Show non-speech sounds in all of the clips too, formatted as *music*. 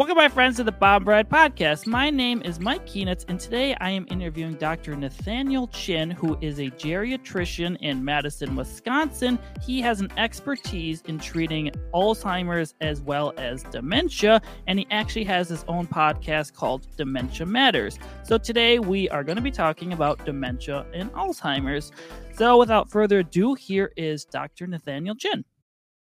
Welcome, my friends, to the Bob Brad Podcast. My name is Mike Keenitz, and today I am interviewing Dr. Nathaniel Chin, who is a geriatrician in Madison, Wisconsin. He has an expertise in treating Alzheimer's as well as dementia, and he actually has his own podcast called Dementia Matters. So today we are going to be talking about dementia and Alzheimer's. So without further ado, here is Dr. Nathaniel Chin.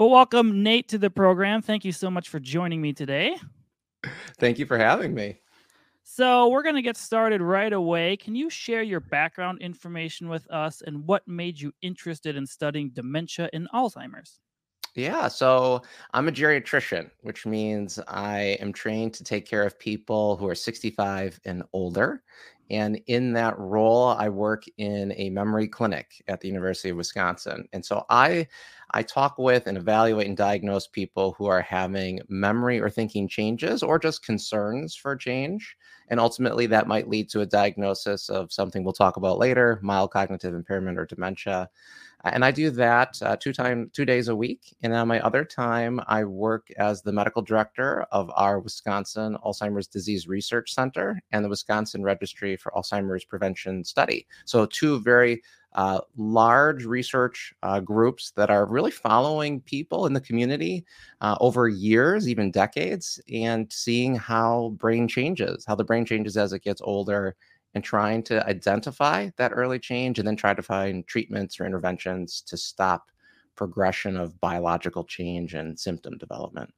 Well, welcome, Nate, to the program. Thank you so much for joining me today. Thank you for having me. So, we're going to get started right away. Can you share your background information with us and what made you interested in studying dementia and Alzheimer's? Yeah, so I'm a geriatrician, which means I am trained to take care of people who are 65 and older. And in that role, I work in a memory clinic at the University of Wisconsin. And so I I talk with and evaluate and diagnose people who are having memory or thinking changes or just concerns for change. And ultimately, that might lead to a diagnosis of something we'll talk about later mild cognitive impairment or dementia. And I do that uh, two time two days a week. And on my other time, I work as the medical director of our Wisconsin Alzheimer's Disease Research Center and the Wisconsin Registry for Alzheimer's Prevention Study. So two very uh, large research uh, groups that are really following people in the community uh, over years, even decades, and seeing how brain changes, how the brain changes as it gets older, and trying to identify that early change and then try to find treatments or interventions to stop progression of biological change and symptom development.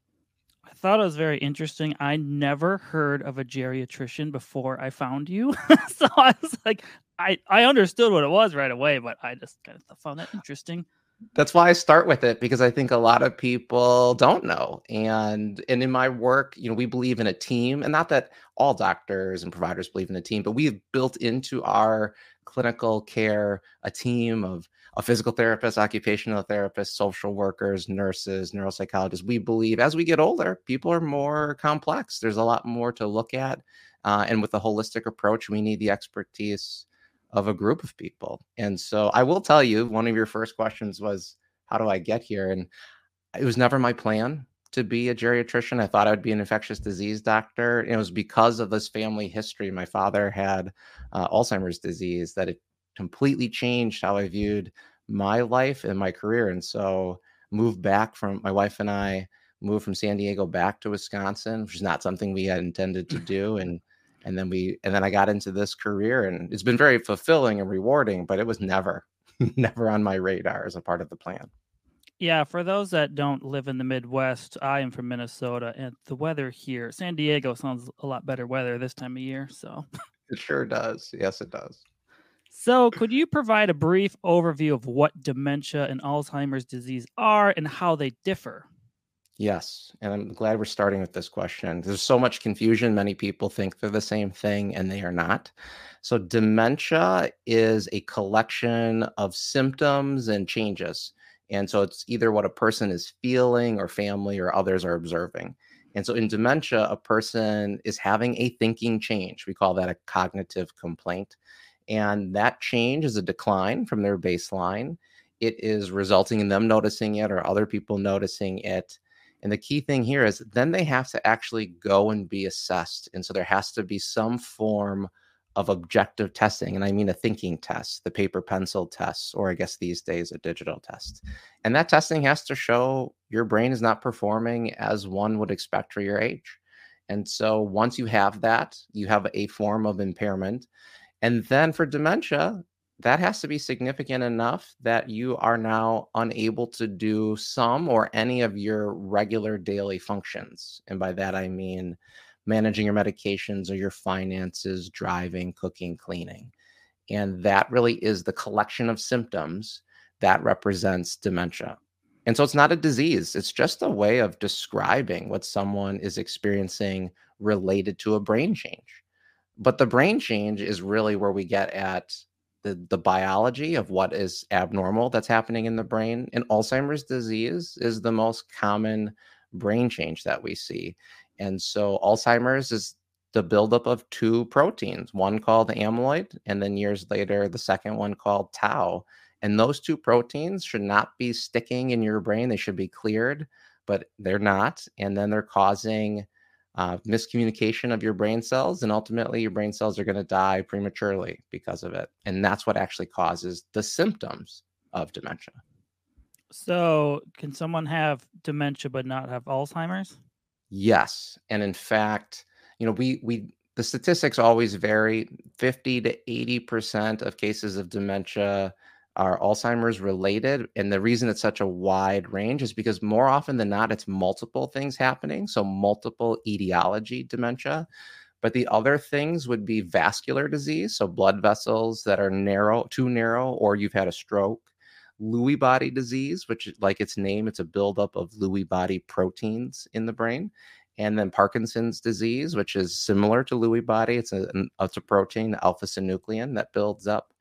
I thought it was very interesting. I never heard of a geriatrician before I found you. *laughs* so I was like, I, I understood what it was right away, but I just kind of found that interesting. That's why I start with it because I think a lot of people don't know. And and in my work, you know, we believe in a team, and not that all doctors and providers believe in a team, but we've built into our clinical care a team of a physical therapist, occupational therapist, social workers, nurses, neuropsychologists. We believe as we get older, people are more complex. There's a lot more to look at. Uh, and with a holistic approach, we need the expertise of a group of people. And so I will tell you, one of your first questions was, How do I get here? And it was never my plan to be a geriatrician. I thought I would be an infectious disease doctor. And it was because of this family history. My father had uh, Alzheimer's disease that it completely changed how I viewed my life and my career. And so moved back from my wife and I moved from San Diego back to Wisconsin, which is not something we had intended to *laughs* do. And and then we and then I got into this career and it's been very fulfilling and rewarding, but it was never *laughs* never on my radar as a part of the plan. Yeah, for those that don't live in the Midwest, I am from Minnesota and the weather here, San Diego sounds a lot better weather this time of year, so *laughs* it sure does. Yes, it does. So, could you provide a brief overview of what dementia and Alzheimer's disease are and how they differ? Yes. And I'm glad we're starting with this question. There's so much confusion. Many people think they're the same thing and they are not. So, dementia is a collection of symptoms and changes. And so, it's either what a person is feeling or family or others are observing. And so, in dementia, a person is having a thinking change. We call that a cognitive complaint. And that change is a decline from their baseline. It is resulting in them noticing it or other people noticing it and the key thing here is then they have to actually go and be assessed. And so there has to be some form of objective testing. And I mean a thinking test, the paper pencil test, or I guess these days a digital test. And that testing has to show your brain is not performing as one would expect for your age. And so once you have that, you have a form of impairment. And then for dementia, that has to be significant enough that you are now unable to do some or any of your regular daily functions. And by that, I mean managing your medications or your finances, driving, cooking, cleaning. And that really is the collection of symptoms that represents dementia. And so it's not a disease, it's just a way of describing what someone is experiencing related to a brain change. But the brain change is really where we get at the, the biology of what is abnormal that's happening in the brain. And Alzheimer's disease is the most common brain change that we see. And so Alzheimer's is the buildup of two proteins, one called amyloid, and then years later, the second one called tau. And those two proteins should not be sticking in your brain. They should be cleared, but they're not. And then they're causing uh, miscommunication of your brain cells. And ultimately, your brain cells are going to die prematurely because of it. And that's what actually causes the symptoms of dementia. So, can someone have dementia but not have Alzheimer's? Yes. And in fact, you know, we, we, the statistics always vary 50 to 80% of cases of dementia are Alzheimer's related. And the reason it's such a wide range is because more often than not, it's multiple things happening. So, multiple etiology dementia. But the other things would be vascular disease. So, blood vessels that are narrow, too narrow, or you've had a stroke. Lewy body disease, which, like its name, it's a buildup of Lewy body proteins in the brain. And then Parkinson's disease, which is similar to Lewy body. It's a, it's a protein, alpha synuclein, that builds up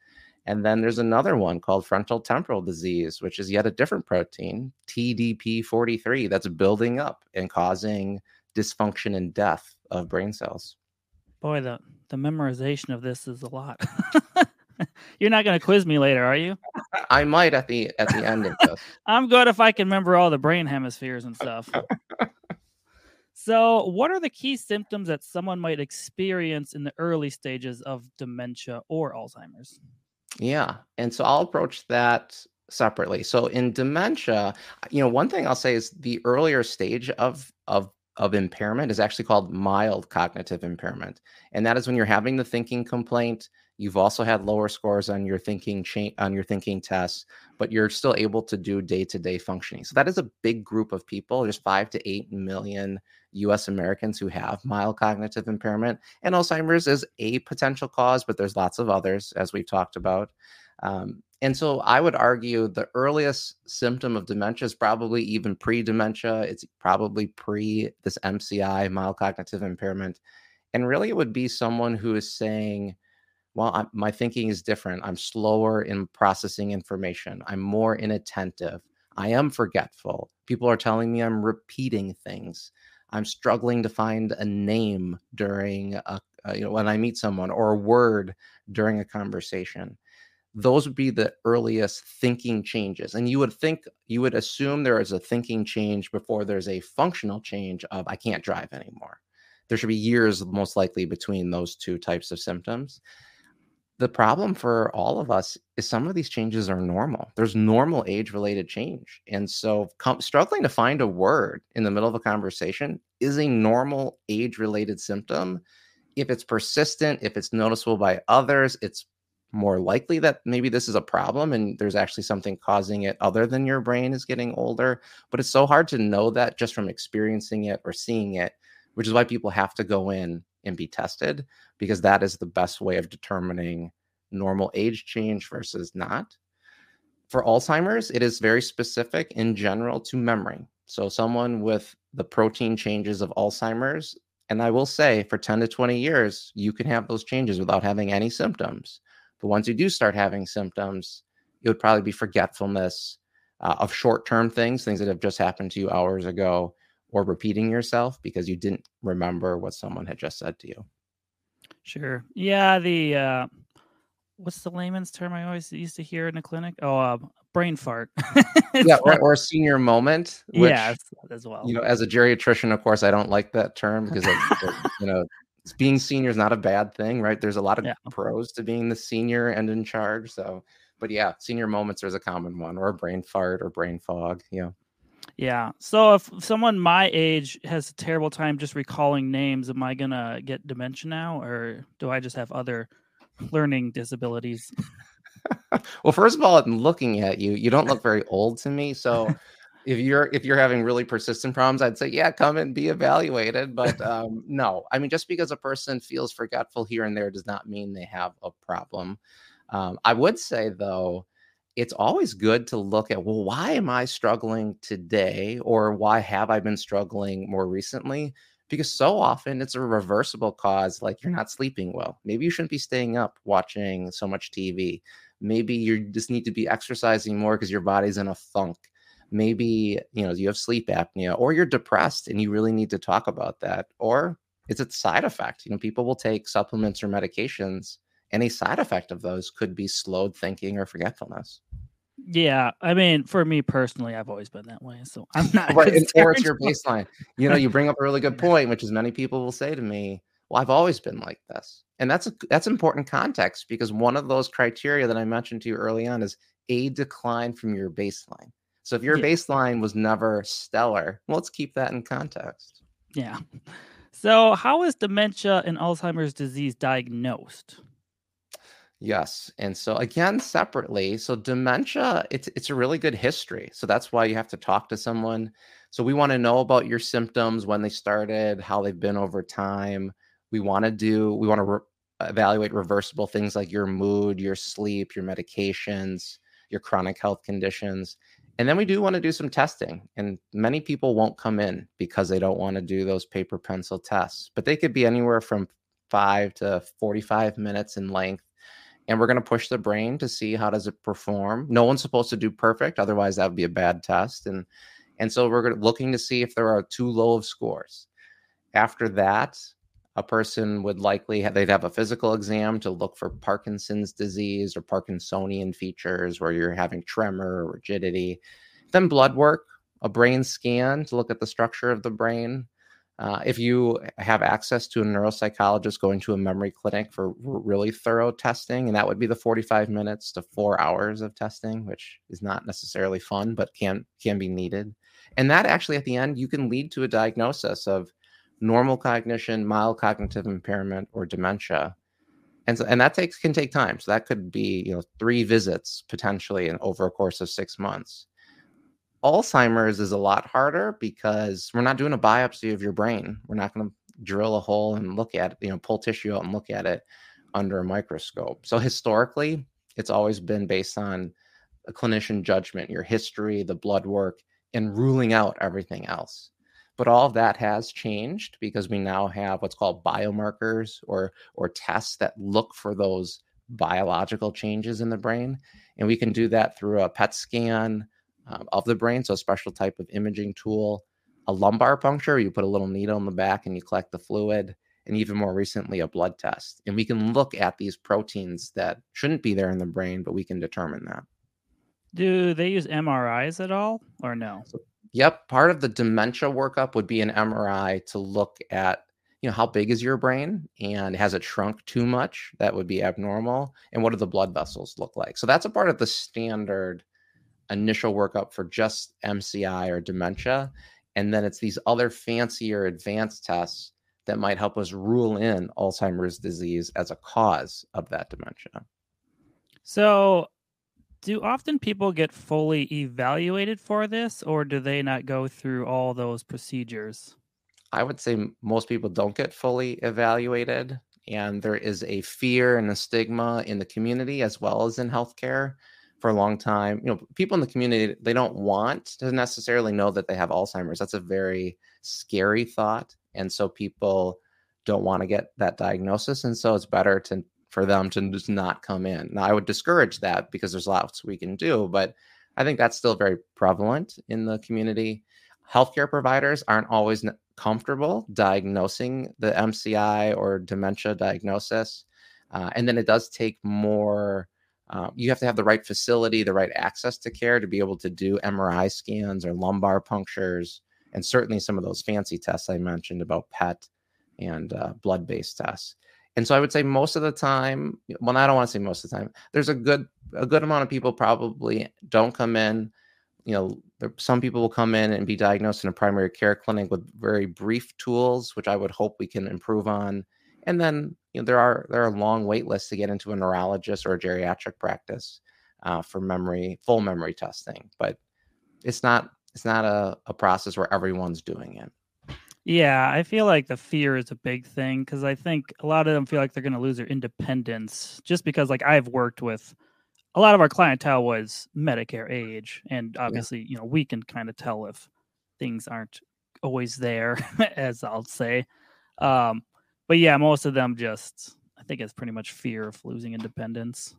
and then there's another one called frontal temporal disease, which is yet a different protein, TDP43, that's building up and causing dysfunction and death of brain cells. Boy, the, the memorization of this is a lot. *laughs* You're not going to quiz me later, are you? I might at the at the end of this. *laughs* I'm good if I can remember all the brain hemispheres and stuff. so, what are the key symptoms that someone might experience in the early stages of dementia or Alzheimer's? Yeah. And so I'll approach that separately. So in dementia, you know, one thing I'll say is the earlier stage of of of impairment is actually called mild cognitive impairment. And that is when you're having the thinking complaint, you've also had lower scores on your thinking cha- on your thinking tests, but you're still able to do day-to-day functioning. So that is a big group of people. There's 5 to 8 million US Americans who have mild cognitive impairment. And Alzheimer's is a potential cause, but there's lots of others, as we've talked about. Um, and so I would argue the earliest symptom of dementia is probably even pre dementia. It's probably pre this MCI, mild cognitive impairment. And really, it would be someone who is saying, well, I'm, my thinking is different. I'm slower in processing information. I'm more inattentive. I am forgetful. People are telling me I'm repeating things. I'm struggling to find a name during a, uh, you know when I meet someone or a word during a conversation. Those would be the earliest thinking changes. And you would think you would assume there is a thinking change before there's a functional change of I can't drive anymore. There should be years most likely between those two types of symptoms the problem for all of us is some of these changes are normal. There's normal age related change. And so com- struggling to find a word in the middle of a conversation is a normal age related symptom. If it's persistent, if it's noticeable by others, it's more likely that maybe this is a problem and there's actually something causing it other than your brain is getting older. But it's so hard to know that just from experiencing it or seeing it, which is why people have to go in and be tested because that is the best way of determining normal age change versus not. For Alzheimer's, it is very specific in general to memory. So, someone with the protein changes of Alzheimer's, and I will say for 10 to 20 years, you can have those changes without having any symptoms. But once you do start having symptoms, it would probably be forgetfulness uh, of short term things, things that have just happened to you hours ago, or repeating yourself because you didn't remember what someone had just said to you. Sure. Yeah. The, uh, what's the layman's term I always used to hear in the clinic? Oh, uh, brain fart. *laughs* yeah, or, or, senior moment. Which, yeah, as well. You know, as a geriatrician, of course, I don't like that term because it, you know being senior is not a bad thing, right? There's a lot of yeah. pros to being the senior and in charge. So, but yeah, senior moments is a common one, or a brain fart or brain fog. Yeah. Yeah. So if someone my age has a terrible time just recalling names, am I gonna get dementia now, or do I just have other learning disabilities? *laughs* well, first of all, in looking at you, you don't look very old to me. So *laughs* if you're if you're having really persistent problems, I'd say yeah, come and be evaluated. But um, no, I mean just because a person feels forgetful here and there does not mean they have a problem. Um, I would say though, it's always good to look at well why am i struggling today or why have i been struggling more recently? Because so often it's a reversible cause like you're not sleeping well. Maybe you shouldn't be staying up watching so much tv maybe you just need to be exercising more because your body's in a funk. Maybe you know you have sleep apnea or you're depressed and you really need to talk about that or it's a side effect you know people will take supplements or medications any side effect of those could be slowed thinking or forgetfulness. Yeah, I mean, for me personally, I've always been that way, so I'm *laughs* not. *laughs* right, or it's your baseline. You know, you bring up a really good *laughs* point, which is many people will say to me, "Well, I've always been like this," and that's a that's important context because one of those criteria that I mentioned to you early on is a decline from your baseline. So if your yeah. baseline was never stellar, well, let's keep that in context. Yeah. So, how is dementia and Alzheimer's disease diagnosed? Yes. And so again, separately, so dementia, it's it's a really good history. So that's why you have to talk to someone. So we want to know about your symptoms, when they started, how they've been over time. We want to do, we want to re- evaluate reversible things like your mood, your sleep, your medications, your chronic health conditions. And then we do want to do some testing. And many people won't come in because they don't want to do those paper pencil tests, but they could be anywhere from five to 45 minutes in length and we're going to push the brain to see how does it perform. No one's supposed to do perfect otherwise that would be a bad test and and so we're looking to see if there are too low of scores. After that a person would likely have, they'd have a physical exam to look for parkinson's disease or parkinsonian features where you're having tremor or rigidity then blood work a brain scan to look at the structure of the brain uh, if you have access to a neuropsychologist going to a memory clinic for really thorough testing, and that would be the 45 minutes to four hours of testing, which is not necessarily fun, but can can be needed. And that actually, at the end, you can lead to a diagnosis of normal cognition, mild cognitive impairment, or dementia. And so, and that takes can take time. So that could be you know three visits potentially in over a course of six months. Alzheimer's is a lot harder because we're not doing a biopsy of your brain. We're not going to drill a hole and look at it, you know, pull tissue out and look at it under a microscope. So historically, it's always been based on a clinician judgment, your history, the blood work, and ruling out everything else. But all of that has changed because we now have what's called biomarkers or or tests that look for those biological changes in the brain. And we can do that through a PET scan, um, of the brain. So a special type of imaging tool, a lumbar puncture, you put a little needle in the back and you collect the fluid, and even more recently, a blood test. And we can look at these proteins that shouldn't be there in the brain, but we can determine that. Do they use MRIs at all or no? So, yep. Part of the dementia workup would be an MRI to look at you know how big is your brain and has it shrunk too much that would be abnormal and what do the blood vessels look like so that's a part of the standard initial workup for just MCI or dementia. And then it's these other fancier advanced tests that might help us rule in Alzheimer's disease as a cause of that dementia. So, do often people get fully evaluated for this, or do they not go through all those procedures? I would say most people don't get fully evaluated. And there is a fear and a stigma in the community as well as in healthcare for a long time. You know, people in the community they don't want to necessarily know that they have Alzheimer's. That's a very scary thought, and so people don't want to get that diagnosis, and so it's better to for them to just not come in. Now, I would discourage that because there's lots we can do, but I think that's still very prevalent in the community. Healthcare providers aren't always comfortable diagnosing the MCI or dementia diagnosis. Uh, and then it does take more um, you have to have the right facility, the right access to care to be able to do MRI scans or lumbar punctures, and certainly some of those fancy tests I mentioned about PET and uh, blood based tests. And so I would say most of the time, well, I don't want to say most of the time. There's a good a good amount of people probably don't come in. You know, there, some people will come in and be diagnosed in a primary care clinic with very brief tools, which I would hope we can improve on. And then you know there are there are long wait lists to get into a neurologist or a geriatric practice uh, for memory full memory testing but it's not it's not a, a process where everyone's doing it yeah i feel like the fear is a big thing because i think a lot of them feel like they're going to lose their independence just because like i've worked with a lot of our clientele was Medicare age, and obviously, yeah. you know, we can kind of tell if things aren't always there, *laughs* as I'll say. Um, but yeah, most of them just, I think it's pretty much fear of losing independence.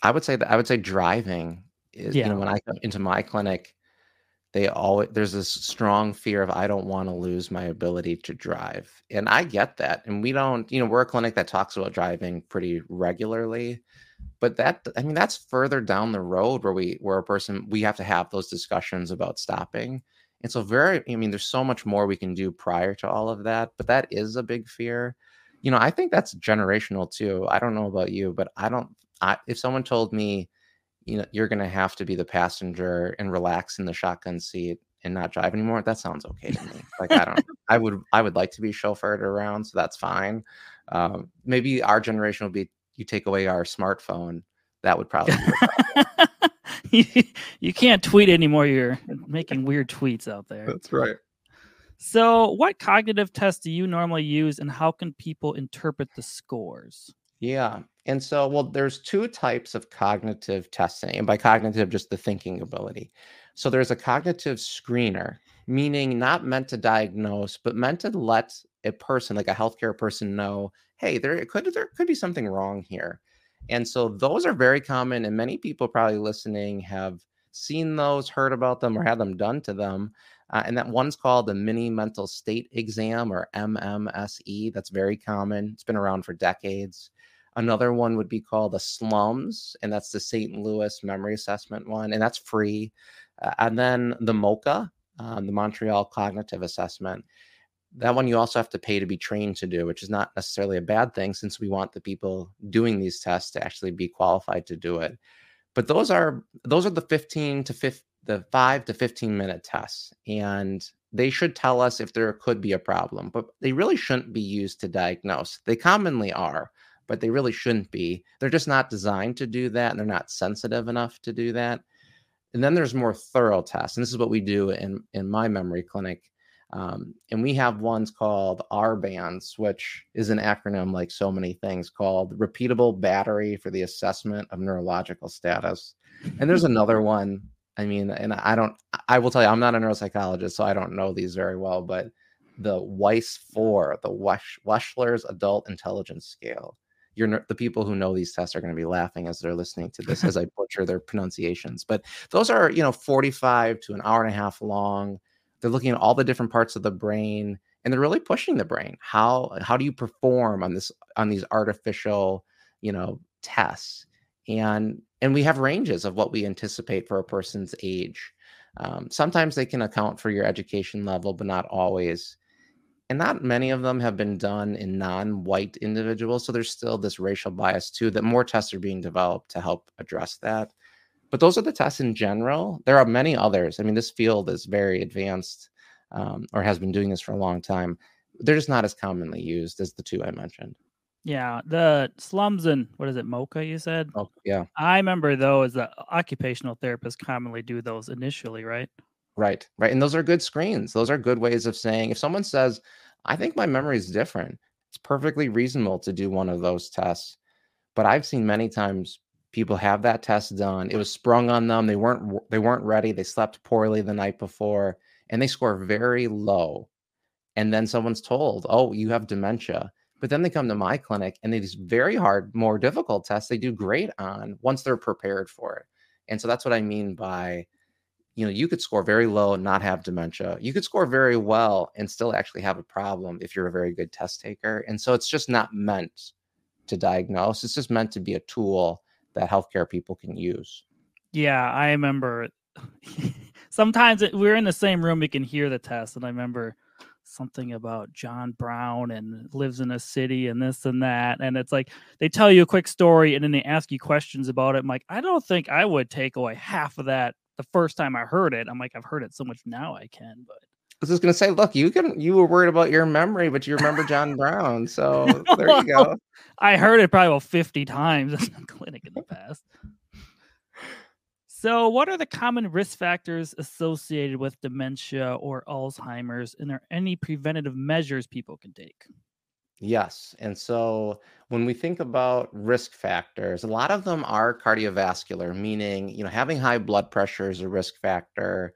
I would say that I would say driving is, yeah. you know, when I come into my clinic, they always there's this strong fear of I don't want to lose my ability to drive. And I get that. And we don't, you know, we're a clinic that talks about driving pretty regularly. But that I mean that's further down the road where we where a person we have to have those discussions about stopping. And so very I mean there's so much more we can do prior to all of that, but that is a big fear. You know, I think that's generational too. I don't know about you, but I don't I, if someone told me you know you're going to have to be the passenger and relax in the shotgun seat and not drive anymore that sounds okay to me like i don't i would i would like to be chauffeured around so that's fine um, maybe our generation will be you take away our smartphone that would probably you, *laughs* you can't tweet anymore you're making weird tweets out there that's right so what cognitive tests do you normally use and how can people interpret the scores yeah. And so, well, there's two types of cognitive testing, and by cognitive, just the thinking ability. So there's a cognitive screener, meaning not meant to diagnose, but meant to let a person, like a healthcare person, know, hey, there could there could be something wrong here. And so those are very common, and many people probably listening have seen those, heard about them, or had them done to them. Uh, and that one's called the Mini Mental State Exam or MMSE. That's very common. It's been around for decades. Another one would be called the SLUMS, and that's the St. Louis Memory Assessment one, and that's free. Uh, and then the MoCA, um, the Montreal Cognitive Assessment. That one you also have to pay to be trained to do, which is not necessarily a bad thing since we want the people doing these tests to actually be qualified to do it. But those are those are the 15 to 15, the 5 to 15 minute tests and they should tell us if there could be a problem, but they really shouldn't be used to diagnose. They commonly are, but they really shouldn't be. They're just not designed to do that, and they're not sensitive enough to do that. And then there's more thorough tests, and this is what we do in in my memory clinic. Um, and we have ones called RBANS, which is an acronym like so many things called Repeatable Battery for the Assessment of Neurological Status. And there's *laughs* another one. I mean, and I don't, I will tell you, I'm not a neuropsychologist, so I don't know these very well, but the WAIS 4, the Wechsler's Adult Intelligence Scale you're the people who know these tests are going to be laughing as they're listening to this as I *laughs* butcher their pronunciations. But those are, you know, 45 to an hour and a half long. They're looking at all the different parts of the brain and they're really pushing the brain. How how do you perform on this on these artificial, you know, tests? And and we have ranges of what we anticipate for a person's age. Um, sometimes they can account for your education level, but not always and not many of them have been done in non-white individuals so there's still this racial bias too that more tests are being developed to help address that but those are the tests in general there are many others i mean this field is very advanced um, or has been doing this for a long time they're just not as commonly used as the two i mentioned yeah the slums and what is it MoCA you said oh yeah i remember though, those uh, occupational therapists commonly do those initially right Right, right. And those are good screens. Those are good ways of saying if someone says, I think my memory is different, it's perfectly reasonable to do one of those tests. But I've seen many times people have that test done. It was sprung on them. They weren't they weren't ready. They slept poorly the night before and they score very low. And then someone's told, "Oh, you have dementia." But then they come to my clinic and these very hard, more difficult tests they do great on once they're prepared for it. And so that's what I mean by you know you could score very low and not have dementia you could score very well and still actually have a problem if you're a very good test taker and so it's just not meant to diagnose it's just meant to be a tool that healthcare people can use yeah i remember *laughs* sometimes it, we're in the same room we can hear the test and i remember something about john brown and lives in a city and this and that and it's like they tell you a quick story and then they ask you questions about it i'm like i don't think i would take away half of that the first time I heard it. I'm like, I've heard it so much now I can, but was just gonna say, look, you can you were worried about your memory, but you remember John Brown. So *laughs* there you go. I heard it probably about 50 times in the *laughs* clinic in the past. So, what are the common risk factors associated with dementia or Alzheimer's? And are any preventative measures people can take? Yes. And so when we think about risk factors, a lot of them are cardiovascular, meaning, you know, having high blood pressure is a risk factor.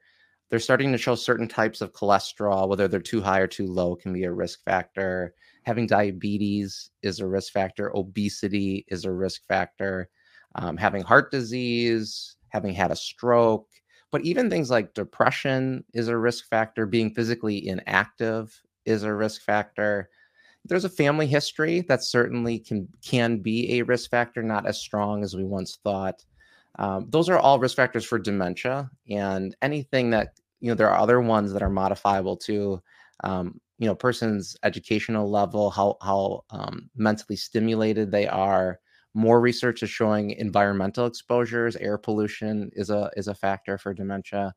They're starting to show certain types of cholesterol, whether they're too high or too low, can be a risk factor. Having diabetes is a risk factor. Obesity is a risk factor. Um, having heart disease, having had a stroke, but even things like depression is a risk factor. Being physically inactive is a risk factor there's a family history that certainly can can be a risk factor, not as strong as we once thought. Um, those are all risk factors for dementia, and anything that you know, there are other ones that are modifiable too. Um, you know, person's educational level, how how um, mentally stimulated they are. More research is showing environmental exposures, air pollution is a is a factor for dementia.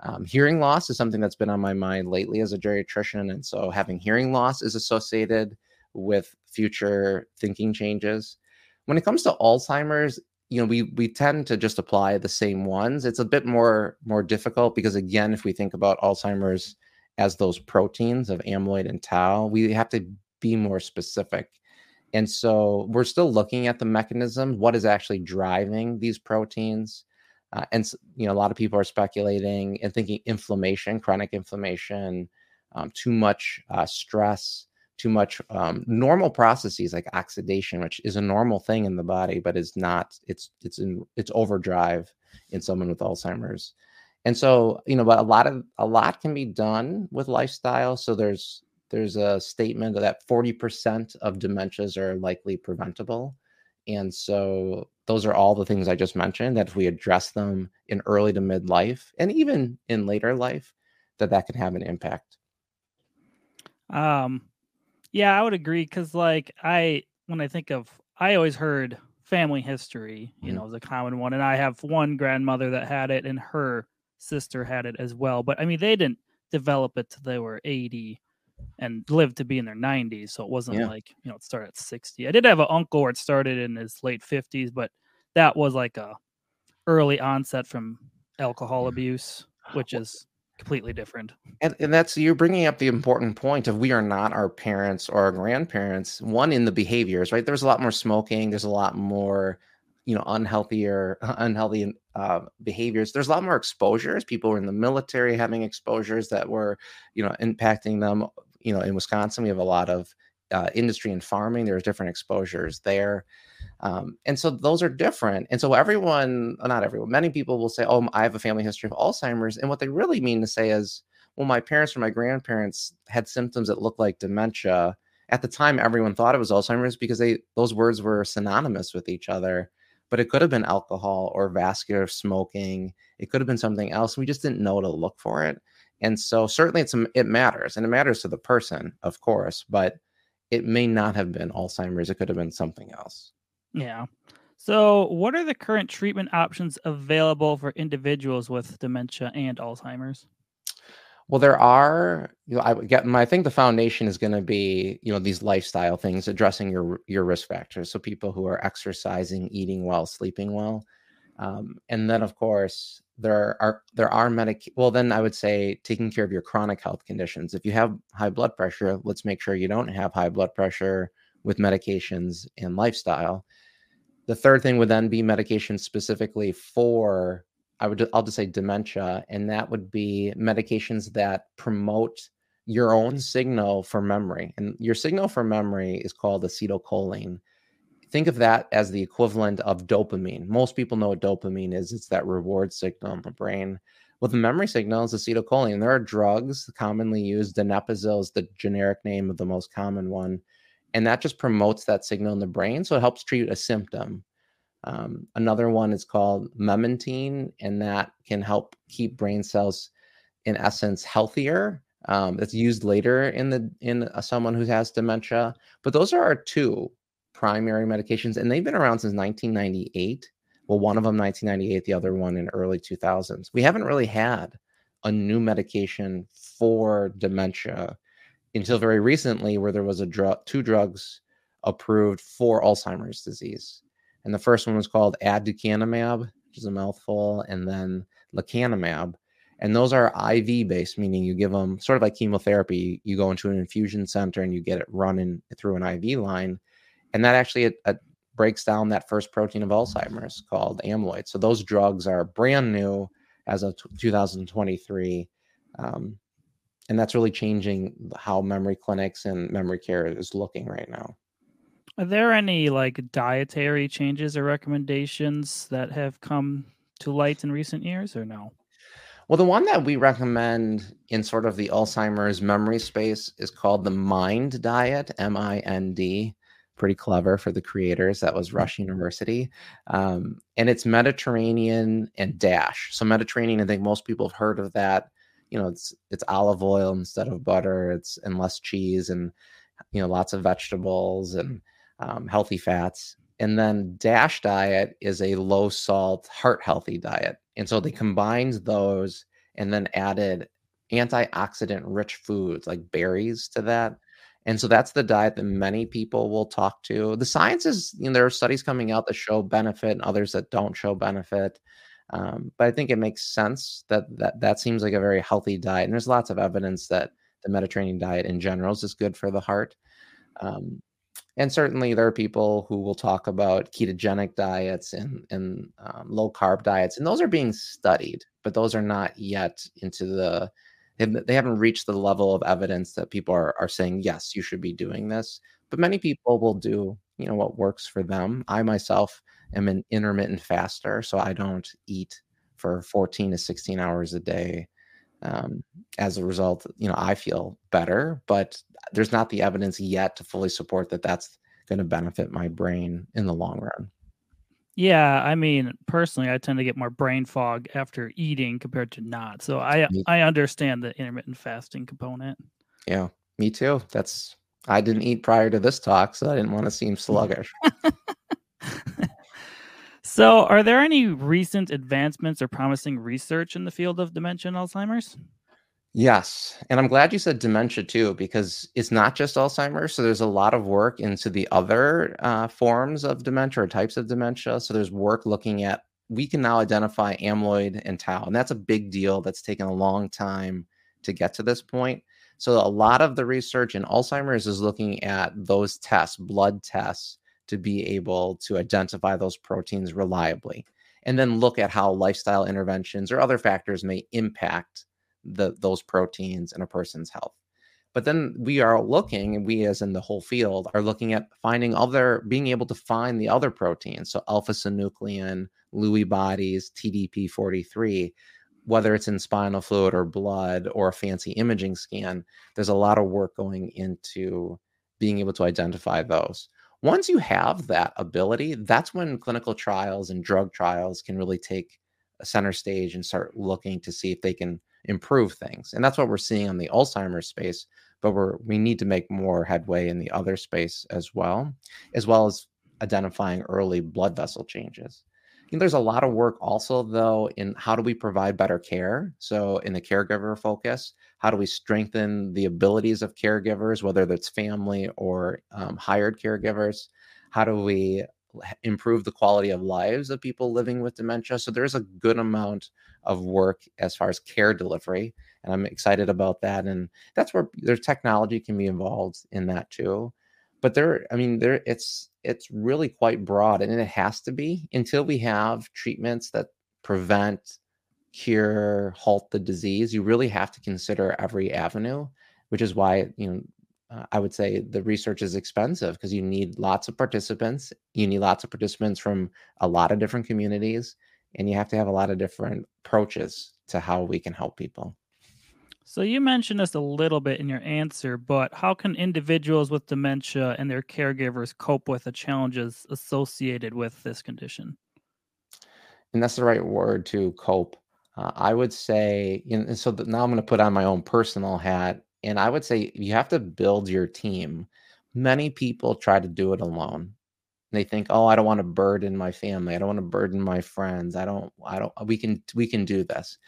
Um, hearing loss is something that's been on my mind lately as a geriatrician. And so having hearing loss is associated with future thinking changes. When it comes to Alzheimer's, you know, we we tend to just apply the same ones. It's a bit more more difficult because again, if we think about Alzheimer's as those proteins of amyloid and tau, we have to be more specific. And so we're still looking at the mechanism, what is actually driving these proteins. Uh, and you know, a lot of people are speculating and thinking inflammation, chronic inflammation, um, too much uh, stress, too much um, normal processes like oxidation, which is a normal thing in the body, but is not. It's it's in it's overdrive in someone with Alzheimer's. And so, you know, but a lot of a lot can be done with lifestyle. So there's there's a statement that 40% of dementias are likely preventable. And so those are all the things I just mentioned that if we address them in early to mid life and even in later life, that that can have an impact. Um, yeah, I would agree because like I when I think of I always heard family history, you mm-hmm. know, is a common one, and I have one grandmother that had it, and her sister had it as well. But I mean, they didn't develop it till they were eighty and lived to be in their 90s. So it wasn't yeah. like, you know, it started at 60. I did have an uncle where it started in his late 50s, but that was like a early onset from alcohol abuse, which is completely different. And, and that's you're bringing up the important point of we are not our parents or our grandparents. One in the behaviors, right? There's a lot more smoking. There's a lot more, you know, unhealthier, *laughs* unhealthy uh, behaviors. There's a lot more exposures. People were in the military having exposures that were, you know, impacting them you know, in Wisconsin, we have a lot of uh, industry and farming. There's different exposures there. Um, and so those are different. And so everyone, not everyone, many people will say, Oh, I have a family history of Alzheimer's. And what they really mean to say is, Well, my parents or my grandparents had symptoms that looked like dementia. At the time, everyone thought it was Alzheimer's because they those words were synonymous with each other. But it could have been alcohol or vascular smoking. It could have been something else. We just didn't know to look for it. And so certainly it's it matters and it matters to the person, of course, but it may not have been Alzheimer's. It could have been something else. Yeah. So, what are the current treatment options available for individuals with dementia and Alzheimer's? Well, there are. You know, I get. My, I think the foundation is going to be, you know, these lifestyle things, addressing your your risk factors. So, people who are exercising, eating well, sleeping well, um, and then, of course, there are there are medic well then i would say taking care of your chronic health conditions. If you have high blood pressure let's make sure you don't have high blood pressure with medications and lifestyle. The third thing would then be medication specifically for i would i'll just say dementia and that would be medications that promote your own signal for memory. And your signal for memory is called acetylcholine think of that as the equivalent of dopamine. Most people know what dopamine is. It's that reward signal in the brain. Well, the memory signal is acetylcholine. There are drugs commonly used. Donepezil is the generic name of the most common one. And that just promotes that signal in the brain. So it helps treat a symptom. Um, another one is called memantine, and that can help keep brain cells, in essence, healthier. Um, it's used later in the in someone who has dementia. But those are our two primary medications, and they've been around since 1998. Well, one of them 1998, the other one in early 2000s. We haven't really had a new medication for dementia until very recently, where there was a drug, two drugs approved for Alzheimer's disease, and the first one was called aducanumab, which is a mouthful, and then lecanemab. And those are IV based, meaning you give them sort of like chemotherapy. You go into an infusion center and you get it running through an IV line. And that actually breaks down that first protein of Alzheimer's called amyloid. So those drugs are brand new as of 2023. Um, and that's really changing how memory clinics and memory care is looking right now. Are there any like dietary changes or recommendations that have come to light in recent years or no? Well, the one that we recommend in sort of the Alzheimer's memory space is called the MIND diet, M I N D. Pretty clever for the creators. That was Rush University. Um, and it's Mediterranean and DASH. So, Mediterranean, I think most people have heard of that. You know, it's it's olive oil instead of butter, it's and less cheese and you know, lots of vegetables and um, healthy fats. And then DASH diet is a low salt, heart healthy diet. And so they combined those and then added antioxidant rich foods like berries to that. And so that's the diet that many people will talk to. The science is, you know, there are studies coming out that show benefit and others that don't show benefit. Um, but I think it makes sense that, that that seems like a very healthy diet. And there's lots of evidence that the Mediterranean diet in general is just good for the heart. Um, and certainly there are people who will talk about ketogenic diets and, and um, low carb diets and those are being studied but those are not yet into the they haven't reached the level of evidence that people are, are saying yes you should be doing this but many people will do you know what works for them i myself am an intermittent faster so i don't eat for 14 to 16 hours a day um, as a result, you know, I feel better, but there's not the evidence yet to fully support that that's going to benefit my brain in the long run. Yeah, I mean, personally, I tend to get more brain fog after eating compared to not. So I me, I understand the intermittent fasting component. Yeah, me too. That's I didn't eat prior to this talk, so I didn't want to seem *laughs* sluggish. So, are there any recent advancements or promising research in the field of dementia and Alzheimer's? Yes. And I'm glad you said dementia too, because it's not just Alzheimer's. So, there's a lot of work into the other uh, forms of dementia or types of dementia. So, there's work looking at, we can now identify amyloid and tau. And that's a big deal that's taken a long time to get to this point. So, a lot of the research in Alzheimer's is looking at those tests, blood tests to be able to identify those proteins reliably and then look at how lifestyle interventions or other factors may impact the, those proteins in a person's health. But then we are looking, and we as in the whole field are looking at finding other, being able to find the other proteins. So alpha synuclein, Lewy bodies, TDP43, whether it's in spinal fluid or blood or a fancy imaging scan, there's a lot of work going into being able to identify those once you have that ability, that's when clinical trials and drug trials can really take a center stage and start looking to see if they can improve things. And that's what we're seeing on the Alzheimer's space, but we're we need to make more headway in the other space as well, as well as identifying early blood vessel changes. There's a lot of work also though in how do we provide better care? So in the caregiver focus, how do we strengthen the abilities of caregivers, whether that's family or um, hired caregivers? How do we improve the quality of lives of people living with dementia? So there's a good amount of work as far as care delivery, and I'm excited about that. And that's where there's technology can be involved in that too. But there, I mean, there it's it's really quite broad, and it has to be until we have treatments that prevent cure, halt the disease, you really have to consider every avenue, which is why, you know, uh, I would say the research is expensive because you need lots of participants. You need lots of participants from a lot of different communities, and you have to have a lot of different approaches to how we can help people. So, you mentioned this a little bit in your answer, but how can individuals with dementia and their caregivers cope with the challenges associated with this condition? And that's the right word to cope. Uh, I would say, and so now I'm going to put on my own personal hat, and I would say you have to build your team. Many people try to do it alone. They think, "Oh, I don't want to burden my family. I don't want to burden my friends. I don't. I don't. We can. We can do this."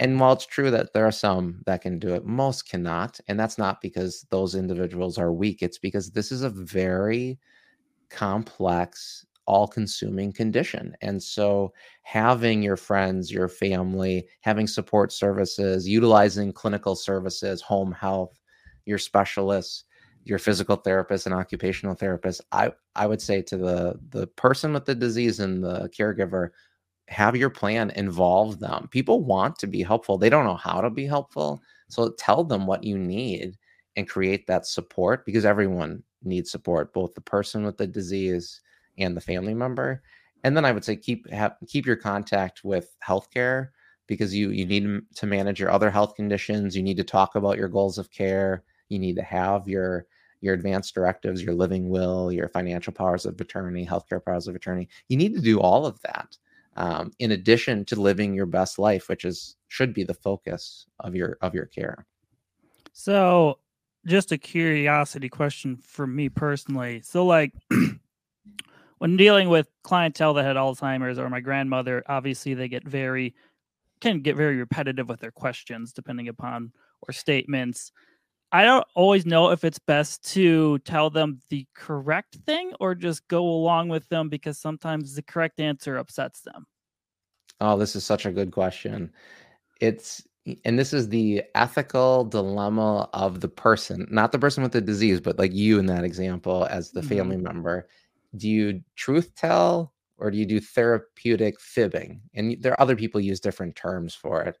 And while it's true that there are some that can do it, most cannot, and that's not because those individuals are weak. It's because this is a very complex all-consuming condition. And so having your friends, your family, having support services, utilizing clinical services, home health, your specialists, your physical therapist and occupational therapist, I I would say to the the person with the disease and the caregiver, have your plan involve them. People want to be helpful. They don't know how to be helpful. So tell them what you need and create that support because everyone needs support, both the person with the disease and the family member. And then I would say keep have, keep your contact with healthcare because you you need to manage your other health conditions. You need to talk about your goals of care. You need to have your your advanced directives, your living will, your financial powers of attorney, healthcare powers of attorney. You need to do all of that um, in addition to living your best life, which is should be the focus of your of your care. So, just a curiosity question for me personally. So, like. *clears throat* when dealing with clientele that had Alzheimer's or my grandmother, obviously they get very can get very repetitive with their questions depending upon or statements. I don't always know if it's best to tell them the correct thing or just go along with them because sometimes the correct answer upsets them. Oh, this is such a good question. It's and this is the ethical dilemma of the person, not the person with the disease, but like you in that example as the mm-hmm. family member. Do you truth tell or do you do therapeutic fibbing? And there are other people use different terms for it.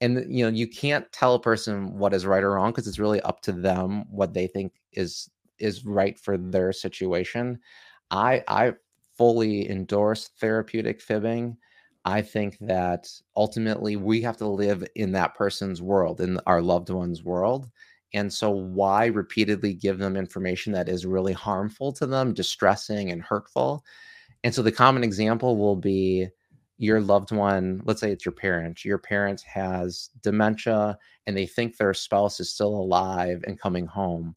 And you know you can't tell a person what is right or wrong because it's really up to them what they think is is right for their situation. I i fully endorse therapeutic fibbing. I think that ultimately we have to live in that person's world in our loved one's world and so why repeatedly give them information that is really harmful to them distressing and hurtful and so the common example will be your loved one, let's say it's your parent, your parent has dementia and they think their spouse is still alive and coming home,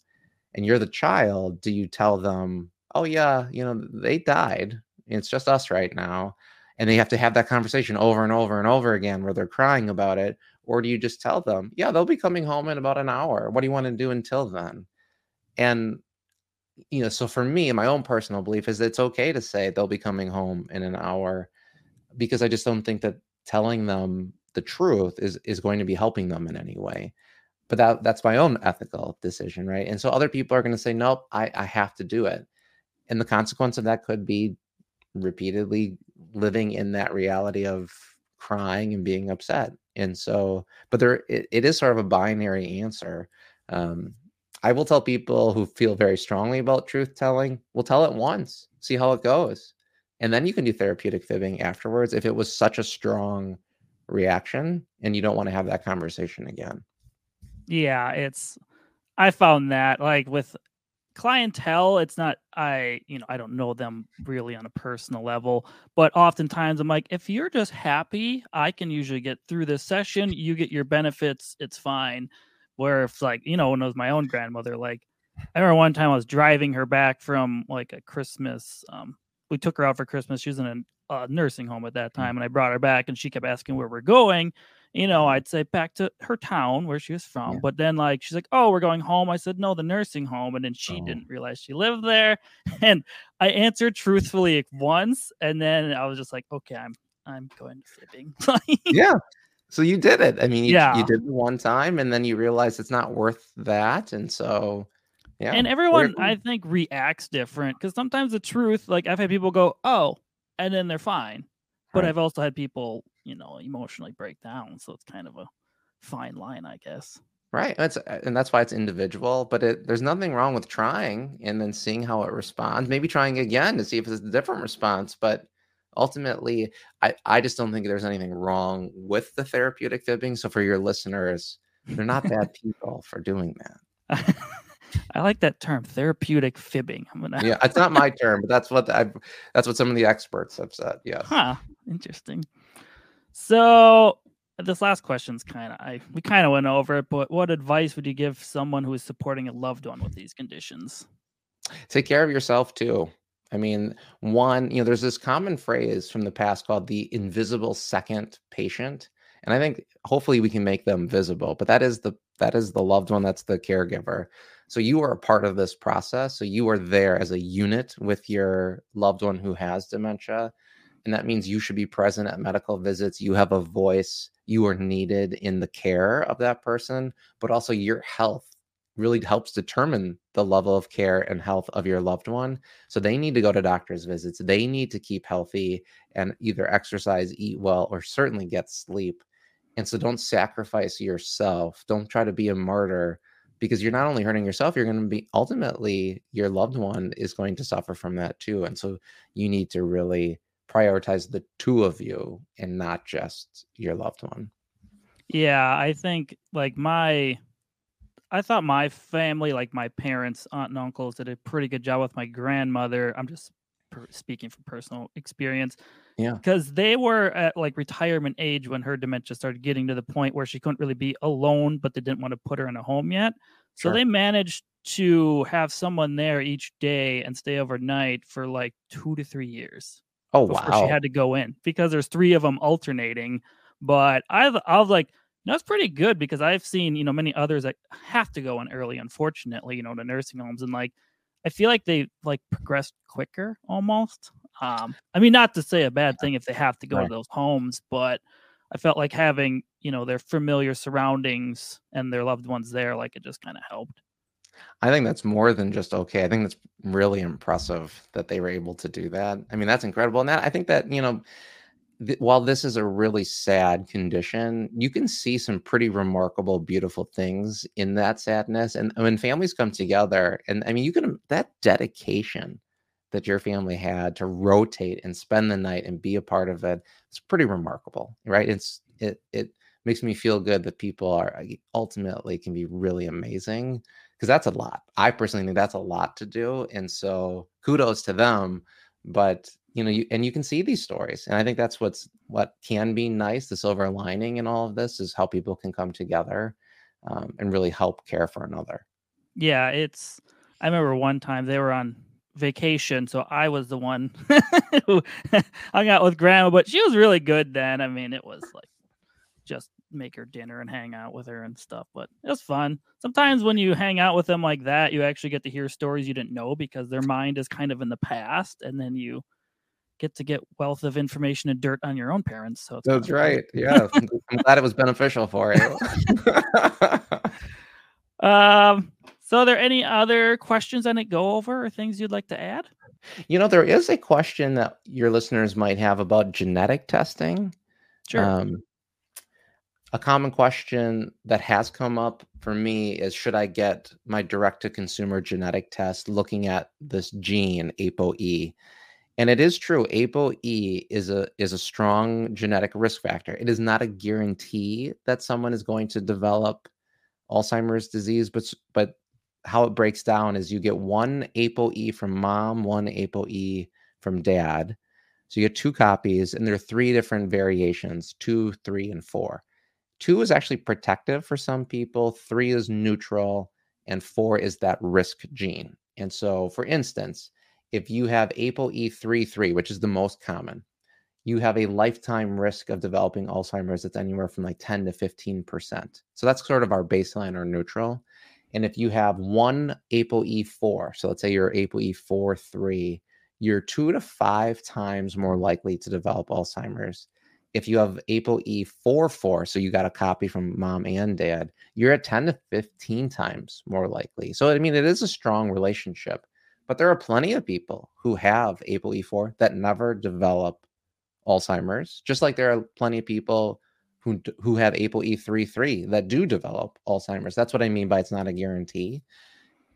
and you're the child, do you tell them, oh, yeah, you know, they died. It's just us right now. And they have to have that conversation over and over and over again where they're crying about it. Or do you just tell them, yeah, they'll be coming home in about an hour. What do you want to do until then? And you know, so for me, my own personal belief is it's okay to say they'll be coming home in an hour because I just don't think that telling them the truth is is going to be helping them in any way. But that that's my own ethical decision, right? And so other people are going to say, nope, I, I have to do it. And the consequence of that could be repeatedly living in that reality of crying and being upset. And so, but there it, it is sort of a binary answer. Um, I will tell people who feel very strongly about truth telling, we'll tell it once, see how it goes and then you can do therapeutic fibbing afterwards if it was such a strong reaction and you don't want to have that conversation again yeah it's i found that like with clientele it's not i you know i don't know them really on a personal level but oftentimes i'm like if you're just happy i can usually get through this session you get your benefits it's fine where if like you know when it was my own grandmother like i remember one time i was driving her back from like a christmas um we took her out for Christmas. She was in a uh, nursing home at that mm. time, and I brought her back, and she kept asking where we're going. You know, I'd say back to her town where she was from, yeah. but then like she's like, "Oh, we're going home." I said, "No, the nursing home," and then she oh. didn't realize she lived there, *laughs* and I answered truthfully once, and then I was just like, "Okay, I'm I'm going fibbing." *laughs* yeah. So you did it. I mean, you, yeah. you did it one time, and then you realize it's not worth that, and so yeah. And everyone, I think, reacts different because sometimes the truth, like I've had people go, oh, and then they're fine. But right. I've also had people, you know, emotionally break down. So it's kind of a fine line, I guess. Right. That's uh, and that's why it's individual. But it, there's nothing wrong with trying and then seeing how it responds. Maybe trying again to see if it's a different response. But ultimately, I, I just don't think there's anything wrong with the therapeutic fibbing. So for your listeners, they're not bad *laughs* people for doing that. *laughs* I like that term, therapeutic fibbing. I'm gonna. yeah, it's not my term, but that's what I. That's what some of the experts have said. Yes. Huh. Interesting. So this last question's kind of I we kind of went over it, but what advice would you give someone who is supporting a loved one with these conditions? Take care of yourself too. I mean, one, you know, there's this common phrase from the past called the invisible second patient. And I think hopefully we can make them visible, but that is the that is the loved one, that's the caregiver. So you are a part of this process. So you are there as a unit with your loved one who has dementia. And that means you should be present at medical visits. You have a voice. You are needed in the care of that person, but also your health really helps determine the level of care and health of your loved one. So they need to go to doctor's visits. They need to keep healthy and either exercise, eat well, or certainly get sleep. And so don't sacrifice yourself. Don't try to be a martyr because you're not only hurting yourself, you're going to be ultimately your loved one is going to suffer from that too. And so you need to really prioritize the two of you and not just your loved one. Yeah, I think like my I thought my family, like my parents, aunt and uncles, did a pretty good job with my grandmother. I'm just per- speaking from personal experience. Yeah. Because they were at like retirement age when her dementia started getting to the point where she couldn't really be alone, but they didn't want to put her in a home yet. So Sure. they managed to have someone there each day and stay overnight for like two to three years Oh wow. she had to go in because there's three of them alternating. But I've I was like, that's pretty good because I've seen you know many others that have to go in early, unfortunately, you know, to nursing homes, and like I feel like they like progressed quicker almost. Um, I mean, not to say a bad thing if they have to go Right. to those homes, but I felt like having you know their familiar surroundings and their loved ones there, like it just kind of helped. I think that's more than just okay. I think that's really impressive that they were able to do that. I mean, that's incredible. And that I think that, you know, th- while this is a really sad condition, you can see some pretty remarkable, beautiful things in that sadness. And when families come together, and I mean, you can, that dedication that your family had to rotate and spend the night and be a part of it, it's pretty remarkable, right? It's, it, it, makes me feel good that people are uh, ultimately can be really amazing because that's a lot. I personally think that's a lot to do, and so kudos to them. But you know, you and you can see these stories, and I think that's what's what can be nice. The silver lining in all of this is how people can come together um, and really help care for another. Yeah, it's. I remember one time they were on vacation, so I was the one *laughs* who *laughs* hung out with grandma, but she was really good then. I mean, it was like just make her dinner and hang out with her and stuff, but it was fun. Sometimes when you hang out with them like that, you actually get to hear stories you didn't know because their mind is kind of in the past, and then you get to get wealth of information and dirt on your own parents. So it's That's kinda fun. right. Yeah, I'm I'm glad it was beneficial for you. *laughs* Um, so are there any other questions I didn't go over or things you'd like to add? you know, there is a question that your listeners might have about genetic testing. Sure. Um, a common question that has come up for me is should I get my direct to consumer genetic test looking at this gene ApoE? And it is true ApoE is a is a strong genetic risk factor. It is not a guarantee that someone is going to develop Alzheimer's disease, but but how it breaks down is you get one ApoE from mom, one ApoE from dad. So you get two copies, and there are three different variations: two, three, and four. Two is actually protective for some people, three is neutral, and four is that risk gene. And so, for instance, if you have ApoE33, which is the most common, you have a lifetime risk of developing Alzheimer's that's anywhere from like 10 to 15%. So that's sort of our baseline or neutral. And if you have one ApoE4, so let's say you're ApoE4 3, you're two to five times more likely to develop Alzheimer's. If you have ApoE4 4, so you got a copy from mom and dad, you're at 10 to 15 times more likely. So, I mean, it is a strong relationship, but there are plenty of people who have ApoE4 that never develop Alzheimer's, just like there are plenty of people who who have ApoE33 that do develop Alzheimer's. That's what I mean by it's not a guarantee.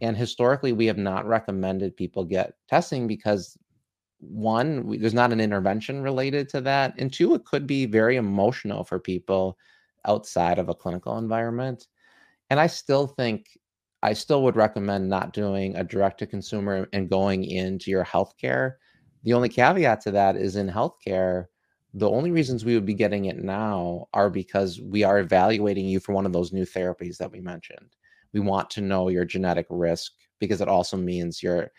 And historically, we have not recommended people get testing because one, we, there's not an intervention related to that, and two, it could be very emotional for people outside of a clinical environment. And I still think I still would recommend not doing a direct to consumer and going into your healthcare. The only caveat to that is in healthcare, the only reasons we would be getting it now are because we are evaluating you for one of those new therapies that we mentioned. We want to know your genetic risk because it also means you're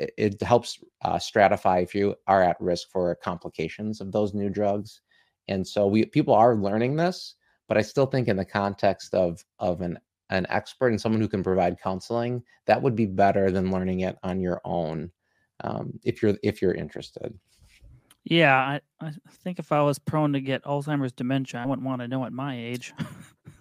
it, it helps uh, stratify if you are at risk for complications of those new drugs. And so we people are learning this, but I still think in the context of of an an expert and someone who can provide counseling, that would be better than learning it on your own um, if you're if you're interested. Yeah, I, I think if I was prone to get Alzheimer's dementia, I wouldn't want to know at my age.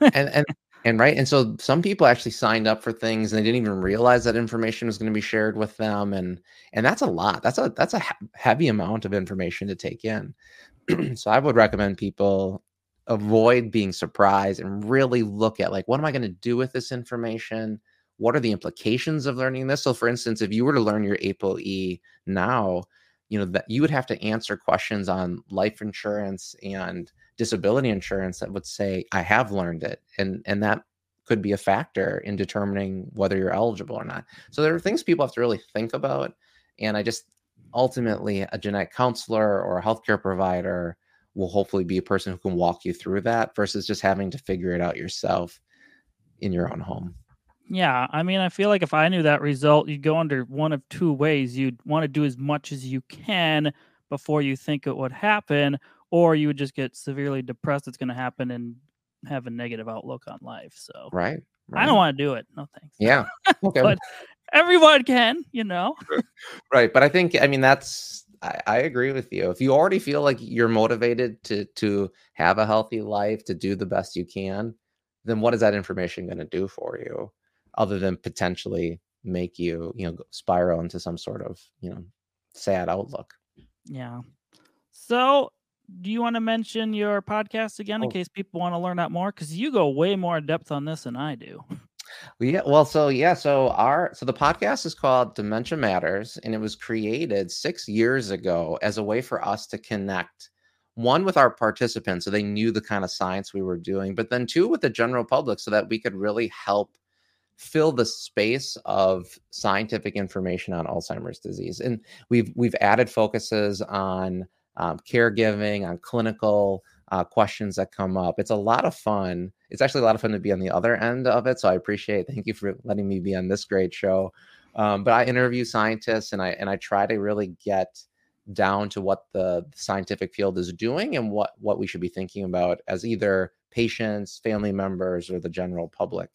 and and and right, and so some people actually signed up for things and they didn't even realize that information was going to be shared with them, and and that's a lot. That's a that's a heavy amount of information to take in. *clears throat* so I would recommend people avoid being surprised and really look at like what am I going to do with this information? What are the implications of learning this? So, for instance, if you were to learn your APOE now, you know that you would have to answer questions on life insurance and disability insurance that would say i have learned it and and that could be a factor in determining whether you're eligible or not so there are things people have to really think about and i just ultimately a genetic counselor or a healthcare provider will hopefully be a person who can walk you through that versus just having to figure it out yourself in your own home yeah, I mean, I feel like if I knew that result, you'd go under one of two ways. You'd want to do as much as you can before you think it would happen, or you would just get severely depressed. It's going to happen and have a negative outlook on life. So, right, right. I don't want to do it. No thanks. Yeah, *laughs* okay. but everyone can, you know. right, but I think I mean that's I, I, agree with you. If you already feel like you're motivated to to have a healthy life, to do the best you can, then what is that information going to do for you? other than potentially make you you know spiral into some sort of you know sad outlook yeah so do you want to mention your podcast again in oh. case people want to learn that more because you go way more in depth on this than i do *laughs* well, yeah well so yeah so our so the podcast is called dementia matters and it was created six years ago as a way for us to connect one with our participants so they knew the kind of science we were doing but then two with the general public so that we could really help fill the space of scientific information on Alzheimer's disease. And we've we've added focuses on um, caregiving, on clinical uh, questions that come up. It's a lot of fun. It's actually a lot of fun to be on the other end of it. So I appreciate. Thank you for letting me be on this great show. Um, but I interview scientists and I and I try to really get down to what the scientific field is doing and what what we should be thinking about as either patients, family members, or the general public.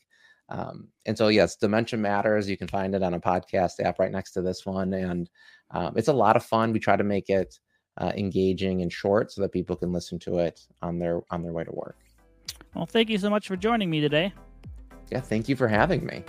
Um, and so, yes, Dementia Matters. You can find it on a podcast app right next to this one, and um, it's a lot of fun. We try to make it uh, engaging and short so that people can listen to it on their on their way to work. Well, thank you so much for joining me today. Yeah, thank you for having me.